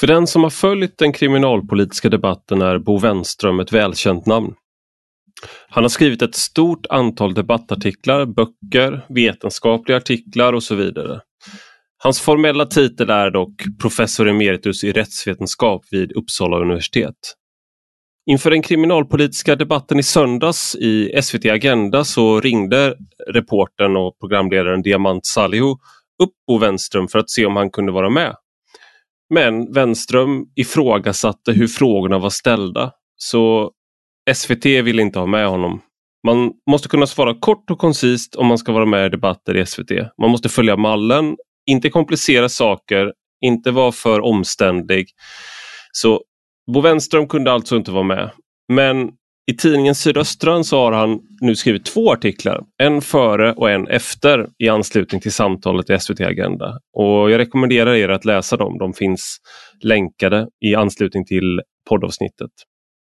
För den som har följt den kriminalpolitiska debatten är Bo Wenström ett välkänt namn. Han har skrivit ett stort antal debattartiklar, böcker, vetenskapliga artiklar och så vidare. Hans formella titel är dock professor emeritus i rättsvetenskap vid Uppsala universitet. Inför den kriminalpolitiska debatten i söndags i SVT Agenda så ringde reportern och programledaren Diamant Salihu upp Bo Wenström för att se om han kunde vara med. Men Wenström ifrågasatte hur frågorna var ställda så SVT ville inte ha med honom. Man måste kunna svara kort och koncist om man ska vara med i debatter i SVT. Man måste följa mallen, inte komplicera saker, inte vara för omständlig. Så Bo Wenström kunde alltså inte vara med. Men i tidningen Sydöstran så har han nu skrivit två artiklar, en före och en efter i anslutning till samtalet i SVT Agenda. Och jag rekommenderar er att läsa dem, de finns länkade i anslutning till poddavsnittet.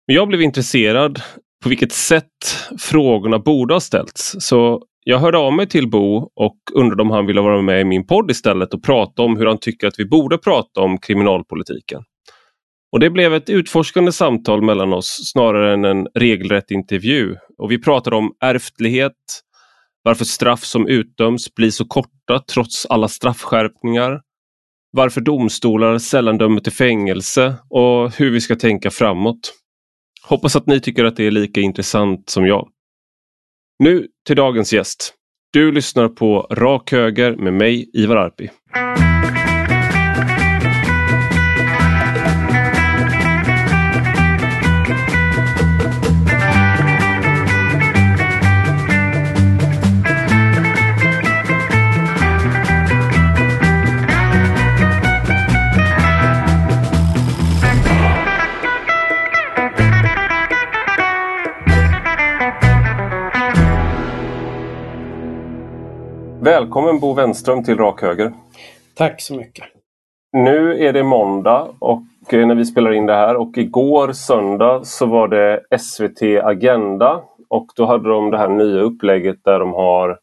Men jag blev intresserad på vilket sätt frågorna borde ha ställts. Så jag hörde av mig till Bo och undrade om han ville vara med i min podd istället och prata om hur han tycker att vi borde prata om kriminalpolitiken. Och Det blev ett utforskande samtal mellan oss snarare än en regelrätt intervju. Och Vi pratade om ärftlighet, varför straff som utdöms blir så korta trots alla straffskärpningar, varför domstolar sällan dömer till fängelse och hur vi ska tänka framåt. Hoppas att ni tycker att det är lika intressant som jag. Nu till dagens gäst. Du lyssnar på Rak Höger med mig, Ivar Arpi. Välkommen Bo Wenström till Rak Höger. Tack så mycket. Nu är det måndag och eh, när vi spelar in det här och igår söndag så var det SVT Agenda och då hade de det här nya upplägget där de har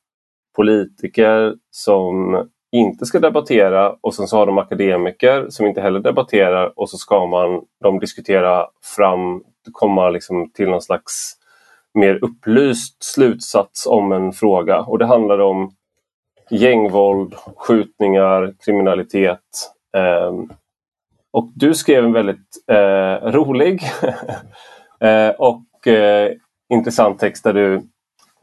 politiker som inte ska debattera och sen så har de akademiker som inte heller debatterar och så ska man de diskutera fram, komma liksom till någon slags mer upplyst slutsats om en fråga och det handlar om gängvåld, skjutningar, kriminalitet. Eh, och du skrev en väldigt eh, rolig eh, och eh, intressant text där du,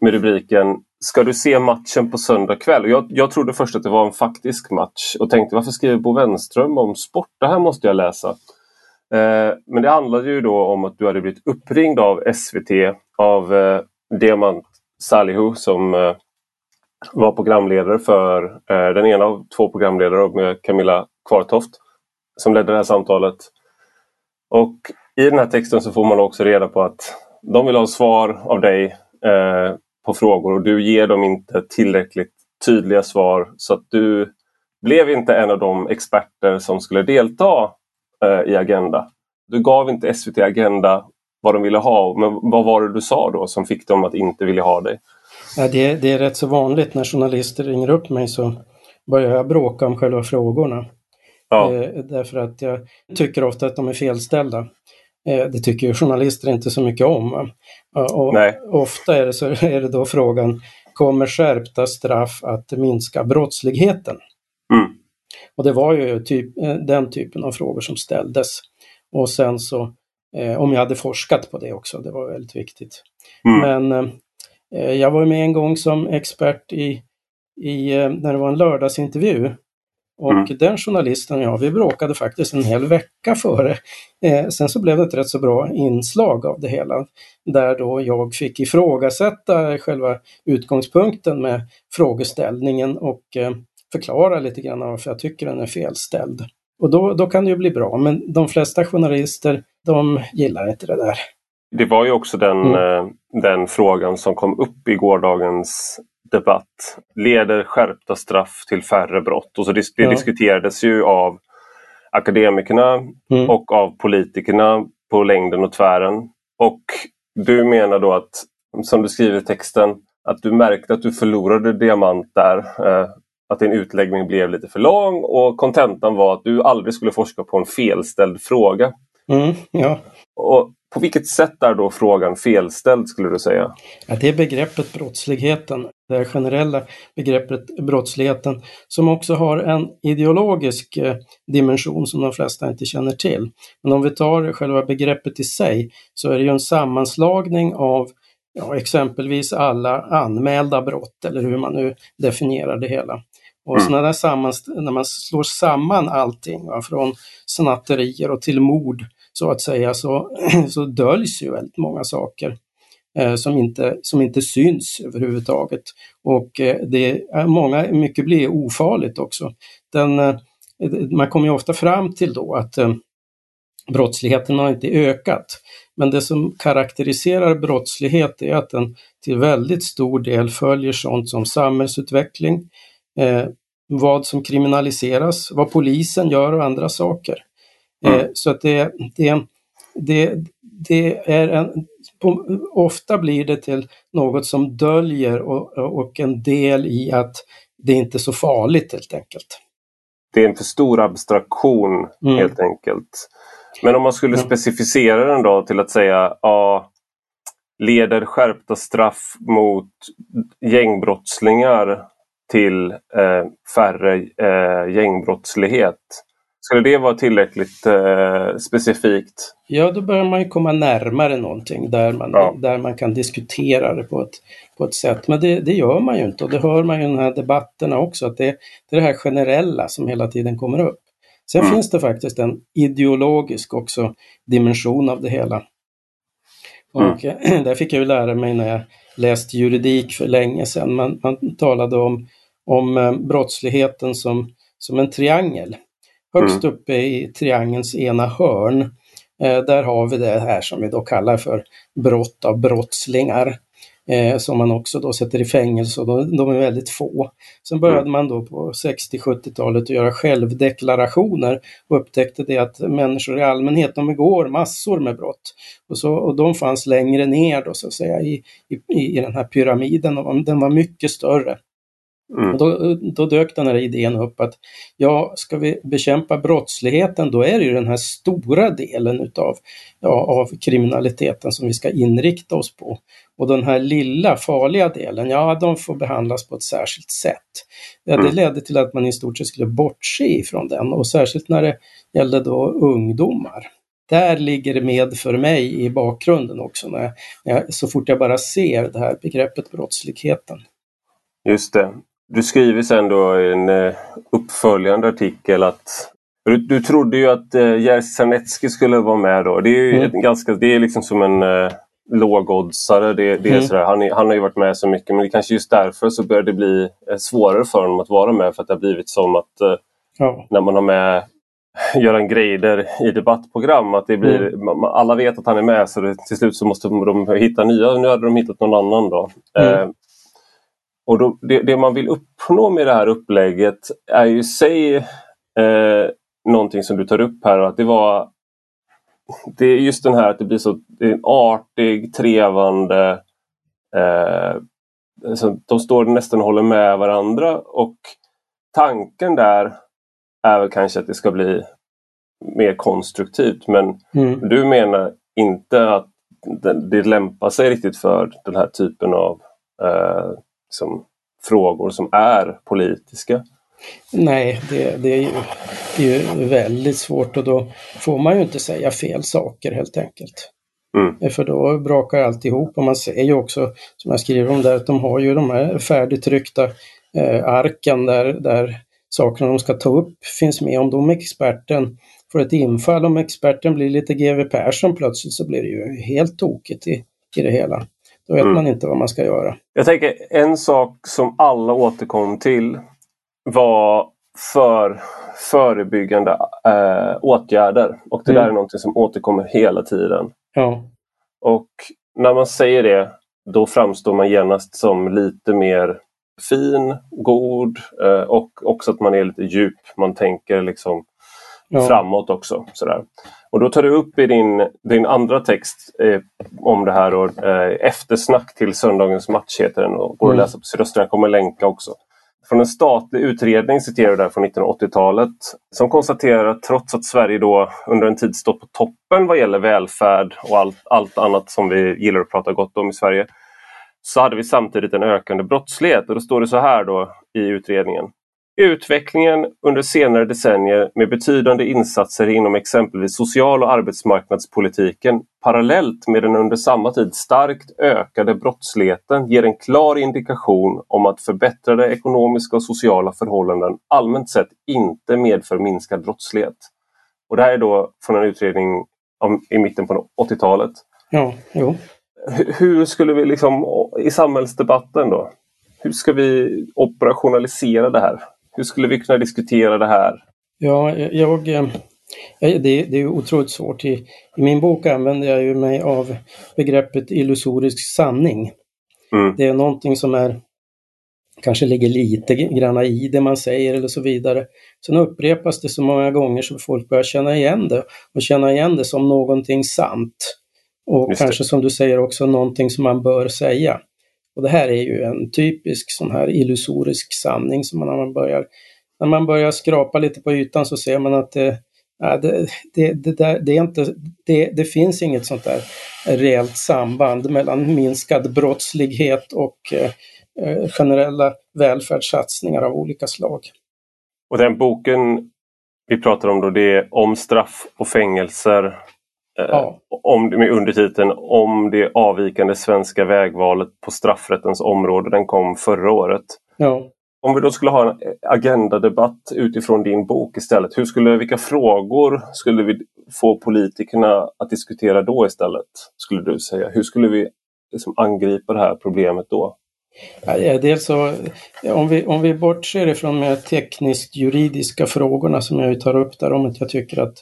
med rubriken Ska du se matchen på söndag kväll? Jag, jag trodde först att det var en faktisk match och tänkte varför skriver Bo Wenström om sport? Det här måste jag läsa. Eh, men det handlade ju då om att du hade blivit uppringd av SVT av eh, Diamant Salihu som eh, var programledare för eh, den ena av två programledare med Camilla Kvartoft som ledde det här samtalet. Och i den här texten så får man också reda på att de vill ha svar av dig eh, på frågor och du ger dem inte tillräckligt tydliga svar så att du blev inte en av de experter som skulle delta eh, i Agenda. Du gav inte SVT Agenda vad de ville ha, men vad var det du sa då som fick dem att inte vilja ha dig? Det, det är rätt så vanligt när journalister ringer upp mig så börjar jag bråka om själva frågorna. Ja. Eh, därför att jag tycker ofta att de är felställda. Eh, det tycker ju journalister inte så mycket om. Och Nej. Ofta är det, så är det då frågan, kommer skärpta straff att minska brottsligheten? Mm. Och det var ju typ, eh, den typen av frågor som ställdes. Och sen så, om jag hade forskat på det också, det var väldigt viktigt. Mm. Men jag var med en gång som expert i, i eh, när det var en lördagsintervju. Och mm. den journalisten och jag, vi bråkade faktiskt en hel vecka före. Eh, sen så blev det ett rätt så bra inslag av det hela. Där då jag fick ifrågasätta själva utgångspunkten med frågeställningen och eh, förklara lite grann varför jag tycker den är felställd. Och då, då kan det ju bli bra, men de flesta journalister de gillar inte det där. Det var ju också den, mm. Eh, den frågan som kom upp i gårdagens debatt. Leder skärpta straff till färre brott? Och så det, det ja. diskuterades ju av akademikerna mm. och av politikerna på längden och tvären. Och du menar då att, som du skriver i texten, att du märkte att du förlorade diamant där. Eh, att din utläggning blev lite för lång och kontentan var att du aldrig skulle forska på en felställd fråga. Mm, ja. Och på vilket sätt är då frågan felställd skulle du säga? Ja, det är begreppet brottsligheten, det generella begreppet brottsligheten som också har en ideologisk eh, dimension som de flesta inte känner till. Men om vi tar själva begreppet i sig så är det ju en sammanslagning av ja, exempelvis alla anmälda brott eller hur man nu definierar det hela. Och mm. där sammans, när man slår samman allting, va, från snatterier och till mord så att säga, så, så döljs ju väldigt många saker eh, som, inte, som inte syns överhuvudtaget. Och eh, det är många, mycket blir ofarligt också. Den, eh, man kommer ju ofta fram till då att eh, brottsligheten har inte ökat. Men det som karaktäriserar brottslighet är att den till väldigt stor del följer sånt som samhällsutveckling, eh, vad som kriminaliseras, vad polisen gör och andra saker. Eh, mm. så att det, det, det, det är en, på, ofta blir det till något som döljer och, och en del i att det inte är så farligt helt enkelt. Det är en för stor abstraktion mm. helt enkelt. Men om man skulle mm. specificera den då till att säga ja, leder skärpta straff mot gängbrottslingar till eh, färre eh, gängbrottslighet? Skulle det vara tillräckligt eh, specifikt? Ja, då börjar man ju komma närmare någonting där man, ja. där man kan diskutera det på ett, på ett sätt. Men det, det, gör man ju inte och det hör man ju i de här debatterna också, att det, det är det här generella som hela tiden kommer upp. Sen mm. finns det faktiskt en ideologisk också dimension av det hela. Och mm. där fick jag ju lära mig när jag läste juridik för länge sedan. Man, man talade om, om eh, brottsligheten som, som en triangel. Högst mm. uppe i triangelns ena hörn, eh, där har vi det här som vi då kallar för brott av brottslingar eh, som man också då sätter i fängelse och de, de är väldigt få. Sen började mm. man då på 60-70-talet att göra självdeklarationer och upptäckte det att människor i allmänhet, de begår massor med brott. Och, så, och de fanns längre ner då så att säga i, i, i den här pyramiden och den var mycket större. Mm. Och då, då dök den här idén upp att ja, ska vi bekämpa brottsligheten då är det ju den här stora delen utav, ja, av kriminaliteten som vi ska inrikta oss på. Och den här lilla farliga delen, ja de får behandlas på ett särskilt sätt. Ja, det mm. ledde till att man i stort sett skulle bortse ifrån den och särskilt när det gällde då ungdomar. Där ligger det med för mig i bakgrunden också, när jag, så fort jag bara ser det här begreppet brottsligheten. Just det. Du skriver sen då i en eh, uppföljande artikel att du, du trodde ju att eh, Jerzy Sarnecki skulle vara med då. Det är ju mm. ganska, det är liksom som en eh, lågoddsare. Det, det är mm. sådär. Han, han har ju varit med så mycket men det kanske just därför så börjar det bli eh, svårare för honom att vara med för att det har blivit som att eh, ja. när man har med Göran Greider i debattprogram. Att det blir, mm. Alla vet att han är med så det, till slut så måste de hitta nya. Nu hade de hittat någon annan. då. Mm. Eh, och då, det, det, man vill uppnå med det här upplägget är ju i sig eh, någonting som du tar upp här. Att det var det är just den här att det blir så det är en artig, trevande eh, de står nästan och håller med varandra och tanken där är väl kanske att det ska bli mer konstruktivt men mm. du menar inte att det, det lämpar sig riktigt för den här typen av eh, liksom, frågor som är politiska? Nej, det, det, är ju, det är ju väldigt svårt och då får man ju inte säga fel saker helt enkelt. Mm. För då brakar alltihop och man ser ju också, som jag skriver om där, att de har ju de här färdigtryckta eh, arken där, där sakerna de ska ta upp finns med. Om de experten får ett infall, om experten blir lite GW Persson plötsligt så blir det ju helt tokigt i, i det hela. Då vet mm. man inte vad man ska göra. Jag tänker en sak som alla återkom till var för förebyggande äh, åtgärder. Och det mm. där är något som återkommer hela tiden. Ja. Och när man säger det då framstår man genast som lite mer fin, god äh, och också att man är lite djup. Man tänker liksom ja. framåt också. Sådär. Och då tar du upp i din, din andra text eh, om det här och, eh, eftersnack till söndagens match heter den och går mm. att läsa på Sydöstra. Jag kommer länka också. från en statlig utredning, citerar jag där från 1980-talet, som konstaterar att trots att Sverige då under en tid stått på toppen vad gäller välfärd och allt, allt annat som vi gillar att prata gott om i Sverige, så hade vi samtidigt en ökande brottslighet. Och då står det så här då i utredningen. Utvecklingen under senare decennier med betydande insatser inom exempelvis social och arbetsmarknadspolitiken parallellt med den under samma tid starkt ökade brottsligheten ger en klar indikation om att förbättrade ekonomiska och sociala förhållanden allmänt sett inte medför minskad brottslighet. Och det här är då från en utredning om, i mitten på 80-talet. Ja, jo. Hur skulle vi liksom i samhällsdebatten då? Hur ska vi operationalisera det här? Hur skulle vi kunna diskutera det här? Ja, jag, eh, det, det är otroligt svårt. I, I, min bok använder jag ju mig av begreppet illusorisk sanning. Mm. Det är någonting som är kanske ligger lite granna i det man säger eller så vidare. Sen upprepas det så många gånger så folk börjar känna igen det och känna igen det som någonting sant. Och kanske som du säger också någonting som man bör säga. Och det här är ju en typisk sån här illusorisk sanning som man, när man börjar när man börjar skrapa lite på ytan så ser man att eh, det, det, det, det, där, det, är inte, det, det finns inget sånt där reellt samband mellan minskad brottslighet och eh, eh, generella välfärdssatsningar av olika slag. Och den boken vi pratar om då, det är om straff och fängelser ja. Om, med undertiteln Om det avvikande svenska vägvalet på straffrättens område. Den kom förra året. Ja. Om vi då skulle ha en agendadebatt utifrån din bok istället. Hur skulle, vilka frågor skulle vi få politikerna att diskutera då istället? Skulle du säga. Hur skulle vi liksom angripa det här problemet då? Ja, dels så, om vi, om vi bortser ifrån de tekniskt juridiska frågorna som jag tar upp där om att jag tycker att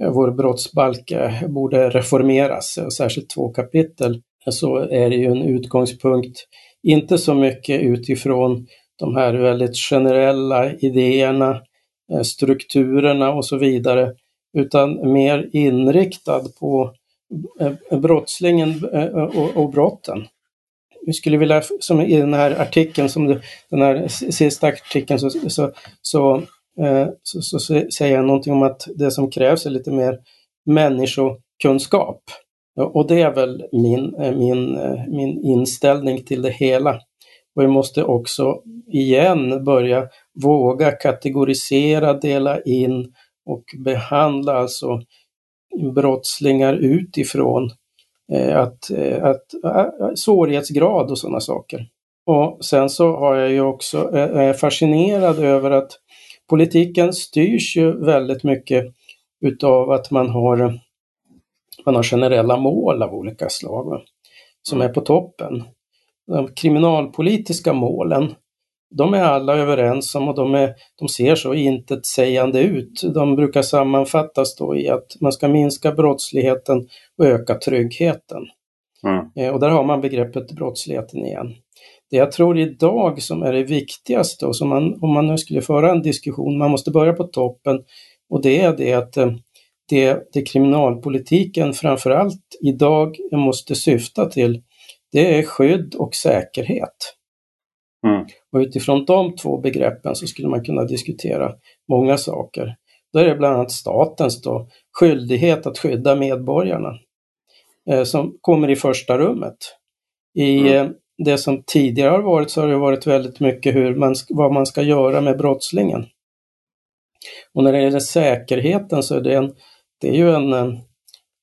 Eh, vår brottsbalk borde reformeras, eh, särskilt två kapitel, eh, så är det ju en utgångspunkt, inte så mycket utifrån de här väldigt generella idéerna, strukturerna och så vidare, utan mer inriktad på brottslingen och, brotten. Vi skulle vilja, som i den här artikeln, som den här sista artikeln, så, så, så Eh, så, så, så, säger jag någonting om att det som krävs är lite mer människokunskap. Och det är väl min, eh, min, eh, min inställning till det hela. Och vi måste också igen börja våga kategorisera, dela in och behandla alltså brottslingar utifrån att, att, att, svårighetsgrad och sådana saker. Och sen så har jag ju också, är fascinerad över att politiken styrs ju väldigt mycket utav att man har, man har generella mål av olika slag va? som är på toppen. De kriminalpolitiska målen, de är alla överens om och de, är, de ser så intetsägande ut. De brukar sammanfattas då i att man ska minska brottsligheten och öka tryggheten. Mm. Eh, och där har man begreppet brottsligheten igen. Det jag tror idag som är det viktigaste och som man, om man nu skulle föra en diskussion, man måste börja på toppen och det är det att eh, det, det kriminalpolitiken framförallt idag måste syfta till, det är skydd och säkerhet. Mm. Och utifrån de två begreppen så skulle man kunna diskutera många saker. Då är det bland annat statens då, skyldighet att skydda medborgarna eh, som kommer i första rummet. I, mm. Eh, det som tidigare har varit så har det varit väldigt mycket hur man, vad man ska göra med brottslingen. Och när det gäller säkerheten så är det, en, det är ju en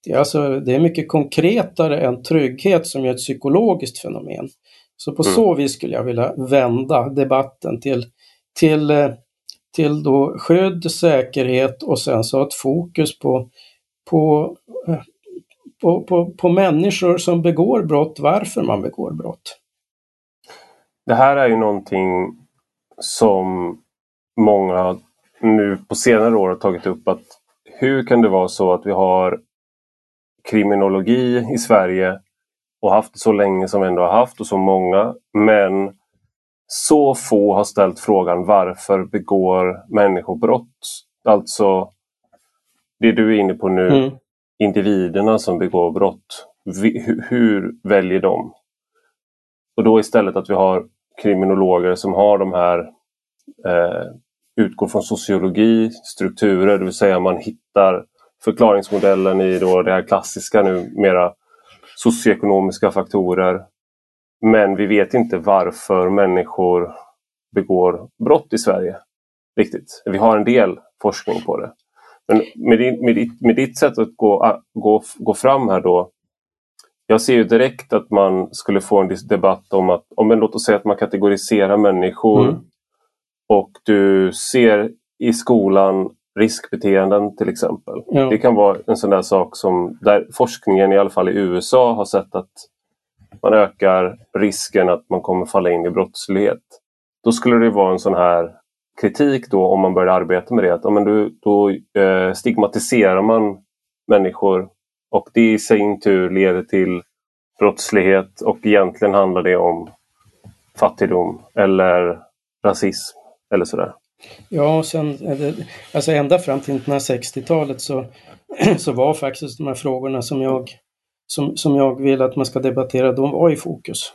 det är, alltså, det är mycket konkretare än trygghet som är ett psykologiskt fenomen. Så på mm. så vis skulle jag vilja vända debatten till, till, till då skydd, säkerhet och sen så ett fokus på, på, på, på, på människor som begår brott, varför man begår brott. Det här är ju någonting som många nu på senare år har tagit upp att hur kan det vara så att vi har kriminologi i Sverige och haft det så länge som vi ändå har haft och så många men så få har ställt frågan varför begår människor brott? Alltså det du är inne på nu, mm individerna som begår brott. Hur, hur väljer de? Och då istället att vi har kriminologer som har de här eh, utgår från sociologi, strukturer, det vill säga man hittar förklaringsmodellen i då det här klassiska nu mera socioekonomiska faktorer. Men vi vet inte varför människor begår brott i Sverige. Riktigt. Vi har en del forskning på det. Men med, din, med, ditt, med ditt sätt att gå, gå, gå fram här då. Jag ser ju direkt att man skulle få en debatt om att, om en, låt oss säga att man kategoriserar människor mm. och du ser i skolan riskbeteenden till exempel. Ja. Det kan vara en sån där sak som där forskningen i alla fall i USA har sett att man ökar risken att man kommer falla in i brottslighet. Då skulle det vara en sån här kritik då om man börjar arbeta med det. Att, ja, men då, då eh, stigmatiserar man människor och det i sin tur leder till brottslighet och egentligen handlar det om fattigdom eller rasism eller sådär. Ja, och sen, alltså ända fram till 1960-talet så, så var faktiskt de här frågorna som jag, som, som jag vill att man ska debattera, de var i fokus.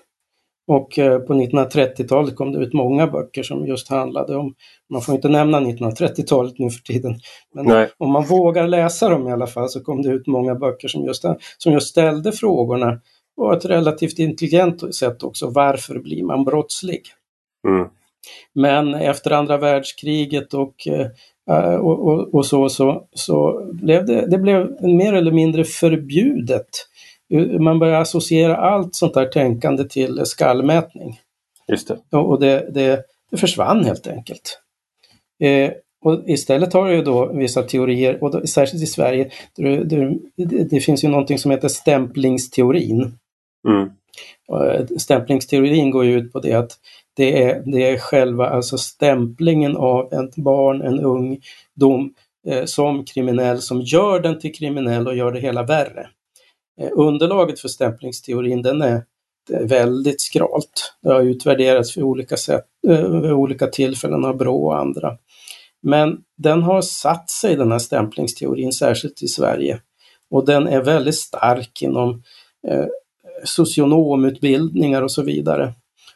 Och eh, på 1930-talet kom det ut många böcker som just handlade om, man får inte nämna 1930-talet nu för tiden, men Nej. om man vågar läsa dem i alla fall så kom det ut många böcker som just, som just ställde frågorna på ett relativt intelligent sätt också. Varför blir man brottslig? Mm. Men efter andra världskriget och, uh, och, och, och, så, så, så blev det, det blev mer eller mindre förbjudet. Man började associera allt sånt där tänkande till skallmätning. Just det. Och, det, det, det, försvann helt enkelt. Eh, och istället har ju då vissa teorier, och då, särskilt i Sverige, det, det, det, finns ju någonting som heter stämplingsteorin. Mm. Stämplingsteorin går ju ut på det att det är, det är själva alltså stämplingen av ett barn, en ungdom eh, som kriminell som gör den till kriminell och gör det hela värre. Eh, underlaget för stämplingsteorin den är, väldigt skralt. Det har utvärderats vid olika, sätt, eh, vid olika tillfällen av Brå och andra. Men den har satt sig den här stämplingsteorin, särskilt i Sverige. Och den är väldigt stark inom eh, socionomutbildningar och så vidare.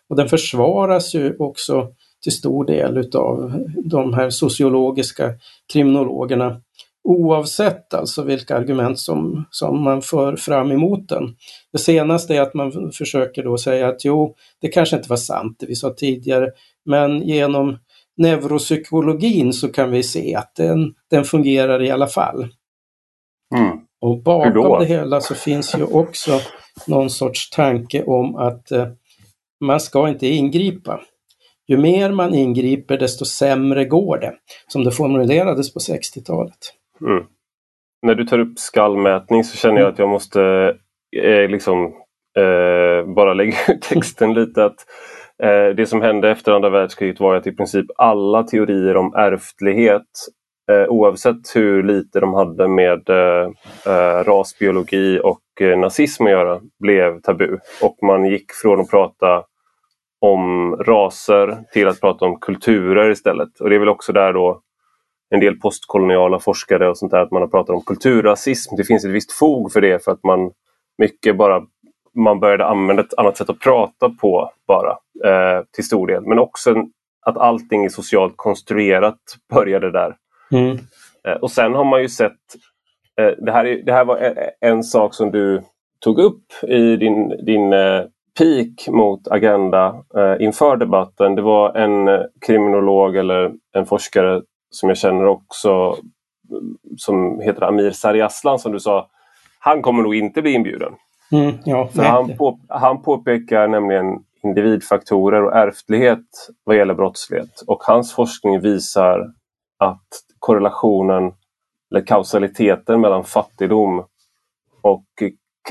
Och den försvaras ju också till stor del utav de här sociologiska kriminologerna oavsett alltså vilka argument som, som man för fram emot den. Det senaste är att man försöker då säga att jo, det kanske inte var sant det vi sa tidigare, men genom neuropsykologin så kan vi se att den, den fungerar i alla fall. Mm. Och bakom det hela så finns ju också någon sorts tanke om att eh, man ska inte ingripa. Ju mer man ingriper desto sämre går det, som det formulerades på 60-talet. Mm. När du tar upp skallmätning så känner jag mm. att jag måste eh, liksom eh, bara lägga ut texten lite. att eh, Det som hände efter andra världskriget var att i princip alla teorier om ärftlighet eh, oavsett hur lite de hade med eh, eh, rasbiologi och nazism att göra blev tabu. Och man gick från att prata om raser till att prata om kulturer istället. Och det är väl också där då en del postkoloniala forskare och sånt där att man har pratat om kulturrasism. Det finns ett visst fog för det för att man mycket bara man började använda ett annat sätt att prata på bara eh, till stor del. Men också att allting är socialt konstruerat började där. Mm. Eh, och sen har man ju sett, eh, det, här är, det här var en sak som du tog upp i din, din eh, peak mot Agenda eh, inför debatten. Det var en eh, kriminolog eller en forskare som jag känner också som heter Amir Sariaslan som du sa. Han kommer nog inte bli inbjuden. Mm, ja, han, på, han påpekar nämligen individfaktorer och ärftlighet vad gäller brottslighet. Och hans forskning visar att korrelationen eller kausaliteten mellan fattigdom och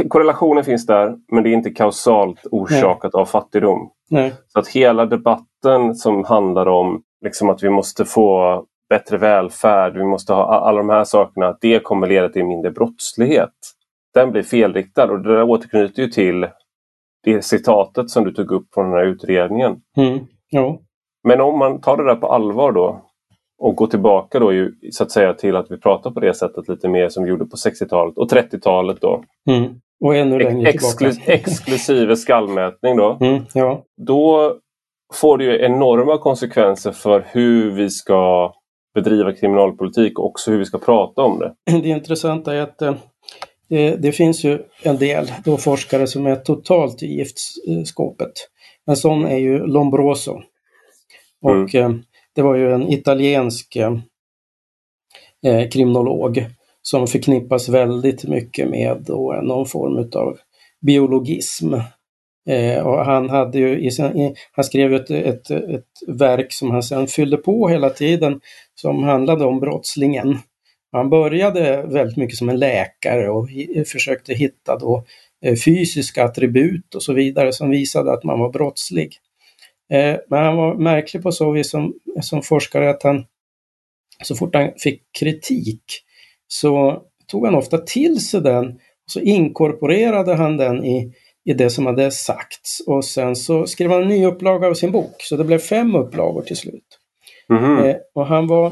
korrelationen finns där men det är inte kausalt orsakat Nej. av fattigdom. Nej. Så att hela debatten som handlar om liksom att vi måste få bättre välfärd, vi måste ha alla de här sakerna, att det kommer leda till mindre brottslighet. Den blir felriktad och det där återknyter ju till det citatet som du tog upp från den här utredningen. Mm. Ja. Men om man tar det där på allvar då och går tillbaka då ju, så att säga till att vi pratar på det sättet lite mer som vi gjorde på 60-talet och 30-talet då. Mm. Och ännu längre Exklu tillbaka. Exklusive skallmätning då. Mm, ja. Då får det ju enorma konsekvenser för hur vi ska bedriva kriminalpolitik och också hur vi ska prata om det. Det intressanta är att eh, det, det, finns ju en del då forskare som är totalt i giftskåpet. En sån är ju Lombroso. Och mm. eh, det var ju en italiensk eh, eh kriminolog som förknippas väldigt mycket med någon form av biologism. Eh, och han, hade ju i sin, han skrev ett, ett, ett verk som han sen fyllde på hela tiden som handlade om brottslingen. Han började väldigt mycket som en läkare och försökte hitta då eh, fysiska attribut och så vidare som visade att man var brottslig. Eh, men han var märklig på så vis som, som forskare att han så fort han fick kritik så tog han ofta till sig den och så inkorporerade han den i, i det som hade sagts och sen så skrev han en ny upplaga av sin bok så det blev fem upplagor till slut. Mm. Eh, och han var,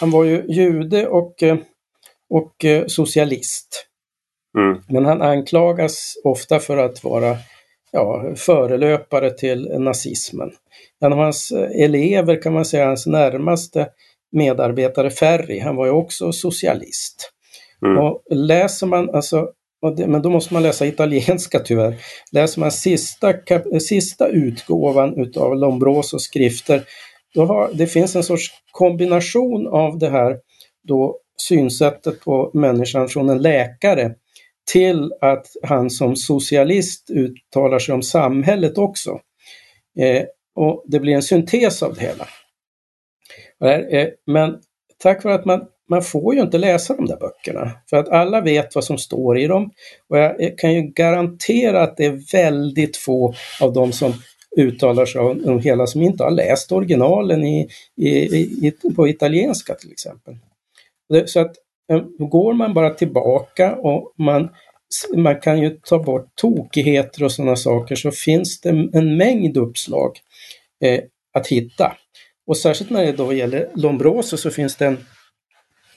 han var ju jude och, eh, och eh, socialist. Mm. Men han anklagas ofta för att vara ja, förelöpare till nazismen. En av hans eh, elever kan man säga, hans närmaste medarbetare Ferry, han var ju också socialist. Mm. Och läser man, alltså, det, men då måste man läsa italienska tyvärr. Läser man sista, eh, sista utgåvan utav Lombrosos skrifter, då har, det finns en sorts kombination av det här då synsättet på människan från en läkare till att han som socialist uttalar sig om samhället också. Eh, och det blir en syntes av det hela. Eh, men tack vare att man, man får ju inte läsa de där böckerna, för att alla vet vad som står i dem. Och jag kan ju garantera att det är väldigt få av dem som uttalar sig om, hela som inte har läst originalen i, i, i, på italienska till exempel. Så att eh, går man bara tillbaka och man, man kan ju ta bort tokigheter och sådana saker så finns det en mängd uppslag eh, att hitta. Och särskilt när det då gäller Lombroso så finns det en,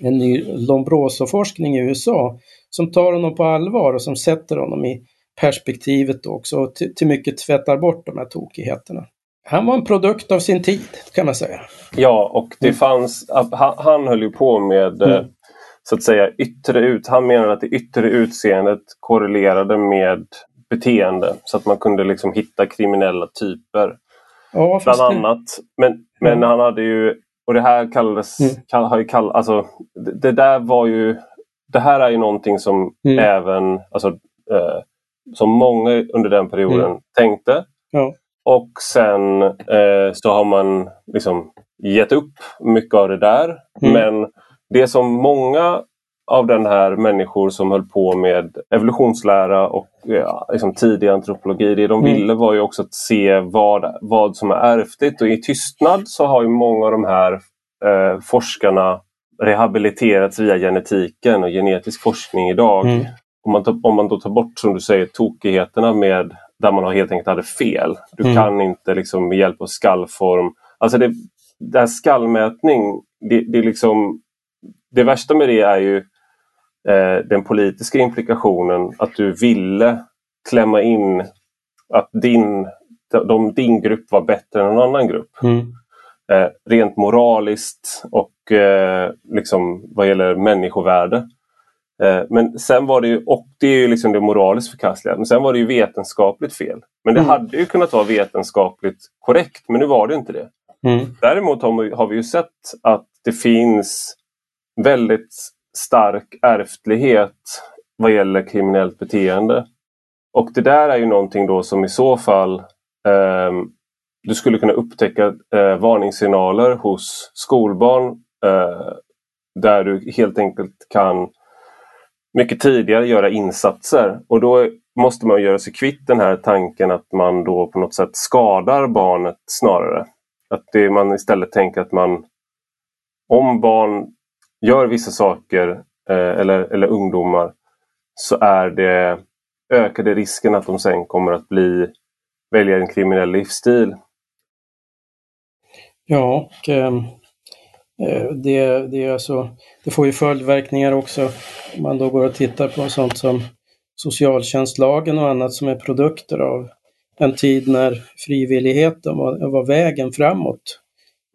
en ny Lombroso-forskning i USA som tar honom på allvar och som sätter honom i perspektivet också och till, mycket tvättar bort de här tokigheterna. Han var en produkt av sin tid kan man säga. Ja, och det mm. fanns, han, han höll ju på med eh, mm. så att säga yttre ut. Han menade att det yttre utseendet korrelerade med beteende så att man kunde liksom hitta kriminella typer. Ja, bland annat. Men, men mm. han hade ju, och det här kallades, mm. kall, har ju kall, alltså, det, det, där var ju, det här är ju någonting som mm. även, alltså, eh, som många under den perioden mm. tänkte. Ja. Och sen eh, så har man liksom gett upp mycket av det där. Mm. Men det som många av den här människor som höll på med evolutionslära och ja, liksom tidig antropologi. Det de mm. ville var ju också att se vad, vad som är ärftligt och i tystnad så har ju många av de här eh, forskarna rehabiliterats via genetiken och genetisk forskning idag. Mm. Om, man tar, om man då tar bort, som du säger, tokigheterna med där man helt enkelt hade fel. Du mm. kan inte liksom med hjälp av skallform... Alltså det, det här skallmätning, det, det, är liksom, det värsta med det är ju den politiska implikationen att du ville klämma in att din, de, din grupp var bättre än en annan grupp. Mm. Eh, rent moraliskt och eh, liksom vad gäller människovärde. Eh, men sen var det ju, och det är ju liksom det moraliskt förkastliga, men sen var det ju vetenskapligt fel. Men det mm. hade ju kunnat vara vetenskapligt korrekt, men nu var det inte det. Mm. Däremot har vi, har vi ju sett att det finns väldigt stark ärftlighet vad gäller kriminellt beteende. Och det där är ju någonting då som i så fall eh, du skulle kunna upptäcka eh, varningssignaler hos skolbarn eh, där du helt enkelt kan mycket tidigare göra insatser. Och då måste man göra sig kvitt den här tanken att man då på något sätt skadar barnet snarare. Att det, man istället tänker att man om barn gör vissa saker eh, eller, eller ungdomar så är det ökade risken att de sen kommer att bli välja en kriminell livsstil. Ja, och, ehm, eh, det, det, är alltså, det får ju följdverkningar också om man då går och tittar på sånt som socialtjänstlagen och annat som är produkter av en tid när frivilligheten var, var vägen framåt.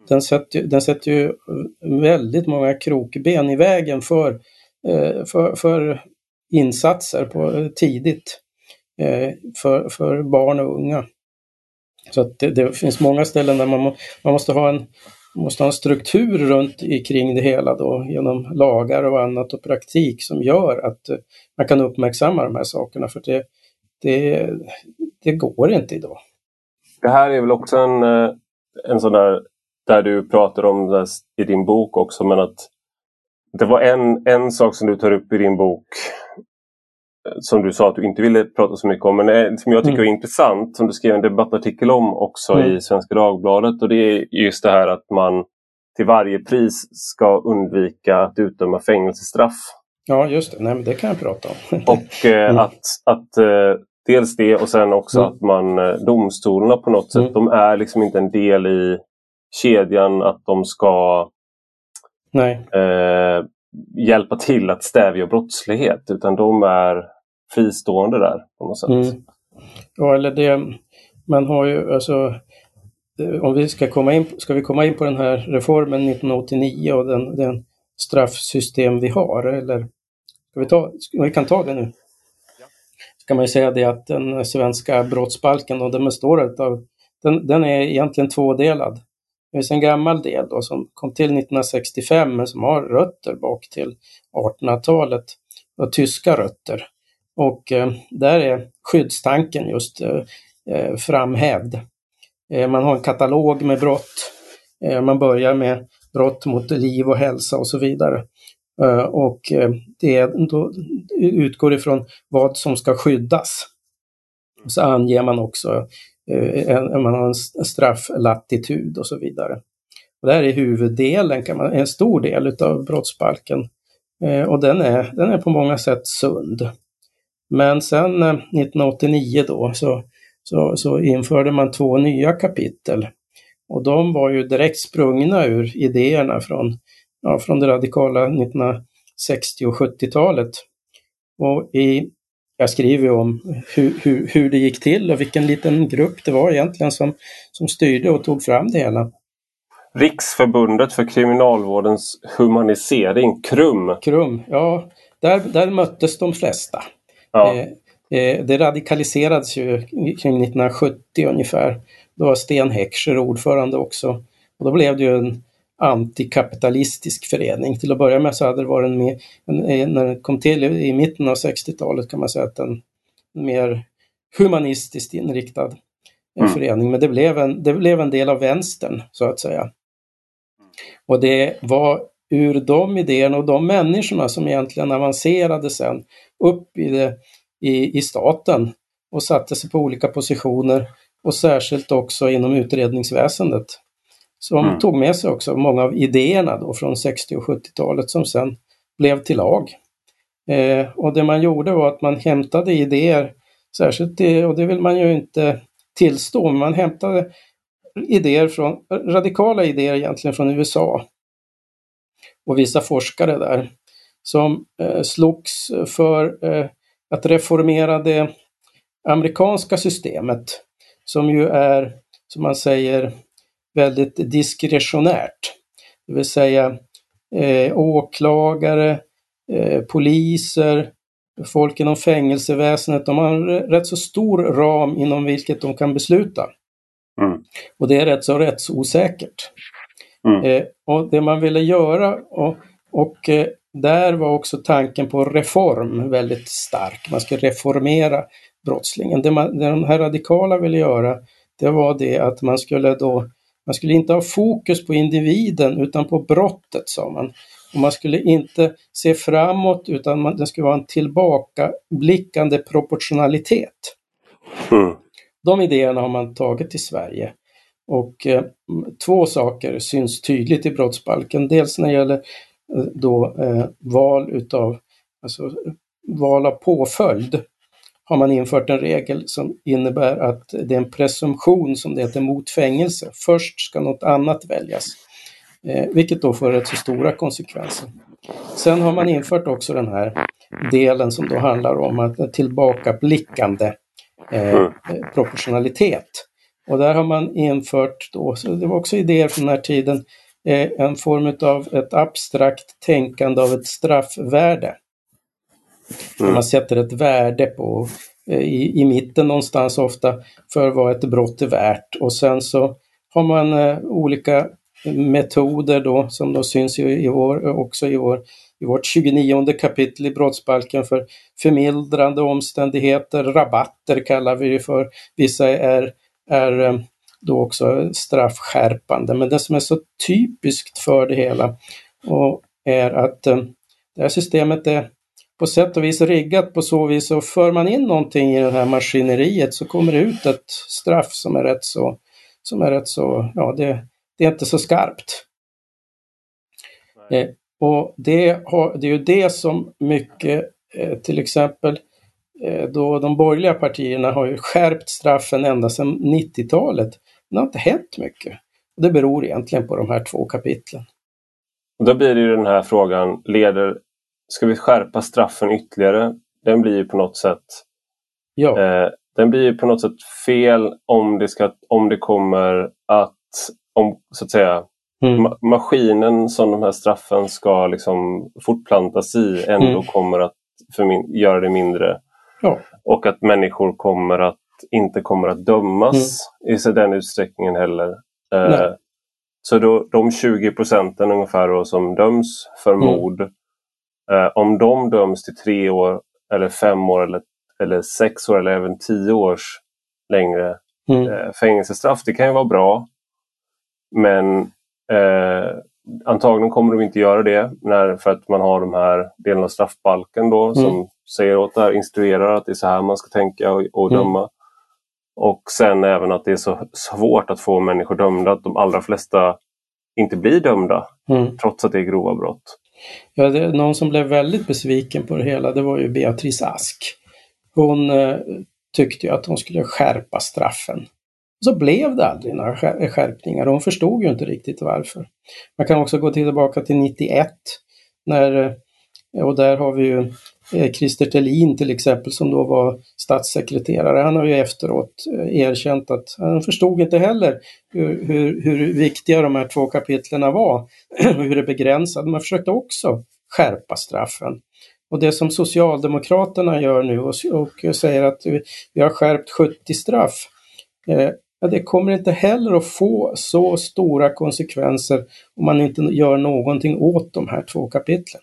Den sätter, den sätter ju eh, väldigt många krokben i vägen för, eh, för, för insatser på, eh, tidigt för, för barn och unga. Så att det, det finns många ställen där man, må, man måste ha en måste ha en struktur runt kring det hela då genom lagar och annat och praktik som gör att man kan uppmärksamma de här sakerna. För det, det, det går inte idag. Det här är väl också en, en sån där, där du pratar om det i din bok också, men att det var en, en sak som du tar upp i din bok eh, som du sa att du inte ville prata så mycket om, men eh, som jag tycker mm. är intressant, som du skrev en debattartikel om också mm. i Svenska Dagbladet. Och det är just det här att man till varje pris ska undvika att utdöma fängelsestraff. Ja, just det. Nej, men det kan jag prata om. och eh, mm. att, att eh, dels det och sen också mm. att man eh, domstolarna på något sätt, mm. de är liksom inte en del i kedjan att de ska eh, hjälpa till att stävja brottslighet utan de är fristående där på något sätt. Mm. Ja, eller det, man har ju alltså om vi ska komma in, ska vi komma in på den här reformen 1989 och den, den straffsystem vi har eller ska vi, ta, vi kan ta det nu kan man ju säga det att den svenska brottsbalken, och den består av, den, den är egentligen tvådelad. Det finns en gammal del då som kom till 1965 men som har rötter bak till 1800-talet och tyska rötter. Och eh, där är skyddstanken just eh, eh, framhävd. Eh, man har en katalog med brott. Eh, man börjar med brott mot liv och hälsa och så vidare. Eh, och eh, det då utgår ifrån vad som ska skyddas. Så anger man också Eh, en, man har en strafflatitud och så vidare. Och det här är huvuddelen, kan man, en stor del av brottsbalken. Eh, och den är, den är på många sätt sund. Men sen eh, 1989 då så, så, så införde man två nya kapitel. Och de var ju direkt sprungna ur idéerna från ja, från det radikala 1960 och 70-talet. Och i, jag skriver om hur, hur, hur det gick till och vilken liten grupp det var egentligen som, som styrde och tog fram det hela. Riksförbundet för kriminalvårdens humanisering, KRUM. KRUM, ja. Där, där möttes de flesta. Ja. Eh, eh, det radikaliserades ju kring 1970 ungefär. Då var Sten Heckscher ordförande också. Och då blev det ju en antikapitalistisk förening. Till att börja med så hade det varit en, mer, en när den kom till i mitten av 60-talet kan man säga att en mer humanistiskt inriktad mm. förening. Men det blev, en, det blev en del av vänstern så att säga. Och det var ur de idéerna och de människorna som egentligen avancerade sen upp i, det, i, i staten och satte sig på olika positioner och särskilt också inom utredningsväsendet som mm. tog med sig också många av idéerna då från 60 och 70-talet som sen blev till lag. Eh, och det man gjorde var att man hämtade idéer, särskilt det, och det vill man ju inte tillstå, men man hämtade idéer från, radikala idéer egentligen från USA och vissa forskare där som eh, slogs för eh, att reformera det amerikanska systemet som ju är, som man säger, väldigt diskretionärt. Det vill säga eh, åklagare, eh, poliser, folk inom fängelseväsendet, de har en rätt så stor ram inom vilket de kan besluta. Mm. Och det är rätt så rättsosäkert. Mm. Eh, och det man ville göra, och, och eh, där var också tanken på reform väldigt stark. Man ska reformera brottslingen. Det, man, det de här radikala ville göra, det var det att man skulle då man skulle inte ha fokus på individen utan på brottet, sa man. Och man skulle inte se framåt utan man, det skulle vara en tillbakablickande proportionalitet. Mm. De idéerna har man tagit till Sverige. Och eh, två saker syns tydligt i brottsbalken. Dels när det gäller eh, då, eh, val utav alltså, val av påföljd har man infört en regel som innebär att det är en presumtion som det heter mot fängelse. Först ska något annat väljas, eh, vilket då får rätt så stora konsekvenser. Sen har man infört också den här delen som då handlar om att tillbakablickande eh, mm. proportionalitet. Och där har man infört, då, så det var också idéer från den här tiden, eh, en form av ett abstrakt tänkande av ett straffvärde. Mm. Man sätter ett värde på, eh, i, i mitten någonstans ofta, för vad ett brott är värt. Och sen så har man eh, olika metoder då som då syns i, i vår, också i, vår, i vårt 29 kapitel i brottsbalken för förmildrande omständigheter, rabatter kallar vi det för. Vissa är, är eh, då också straffskärpande. Men det som är så typiskt för det hela och är att eh, det här systemet är på sätt och vis riggat på så vis och för man in någonting i det här maskineriet så kommer det ut ett straff som är rätt så, som är rätt så, ja det, det är inte så skarpt. Eh, och det, har, det är ju det som mycket, eh, till exempel eh, då de borgerliga partierna har ju skärpt straffen ända sedan 90-talet. Det har inte hänt mycket. Det beror egentligen på de här två kapitlen. Då blir det ju den här frågan, leder, ska vi skärpa straffen ytterligare? Den blir ju på något sätt ja. eh, den blir på något sätt fel om det, ska, om det kommer att om så att säga mm. ma maskinen som de här straffen ska liksom fortplantas i ändå mm. kommer att göra det mindre. Ja. Och att människor kommer att inte kommer att dömas mm. i den utsträckningen heller. Eh, så då, de 20 procenten ungefär då, som döms för mm. mord, om de döms till tre år eller fem år eller, eller sex år eller även tio års längre mm. eh, fängelsestraff, det kan ju vara bra. Men eh, antagligen kommer de inte göra det när, för att man har de här delarna av straffbalken då mm. som säger åt det här, instruerar att det är så här man ska tänka och, och mm. döma. Och sen även att det är så svårt att få människor dömda, att de allra flesta inte blir dömda mm. trots att det är grova brott. Ja, det, någon som blev väldigt besviken på det hela, det var ju Beatrice Ask. Hon eh, tyckte ju att hon skulle skärpa straffen. Så blev det aldrig några skärpningar och hon förstod ju inte riktigt varför. Man kan också gå tillbaka till 91 när, eh, och där har vi ju Eh, Christer Thelin till exempel som då var statssekreterare. Han har ju efteråt eh, erkänt att han förstod inte heller hur, hur, hur viktiga de här två kapitlen var och hur det begränsade. Man försökte också skärpa straffen. Och det som Socialdemokraterna gör nu och, och säger att vi, vi har skärpt 70 straff eh, ja, det kommer inte heller att få så stora konsekvenser om man inte gör någonting åt de här två kapitlen.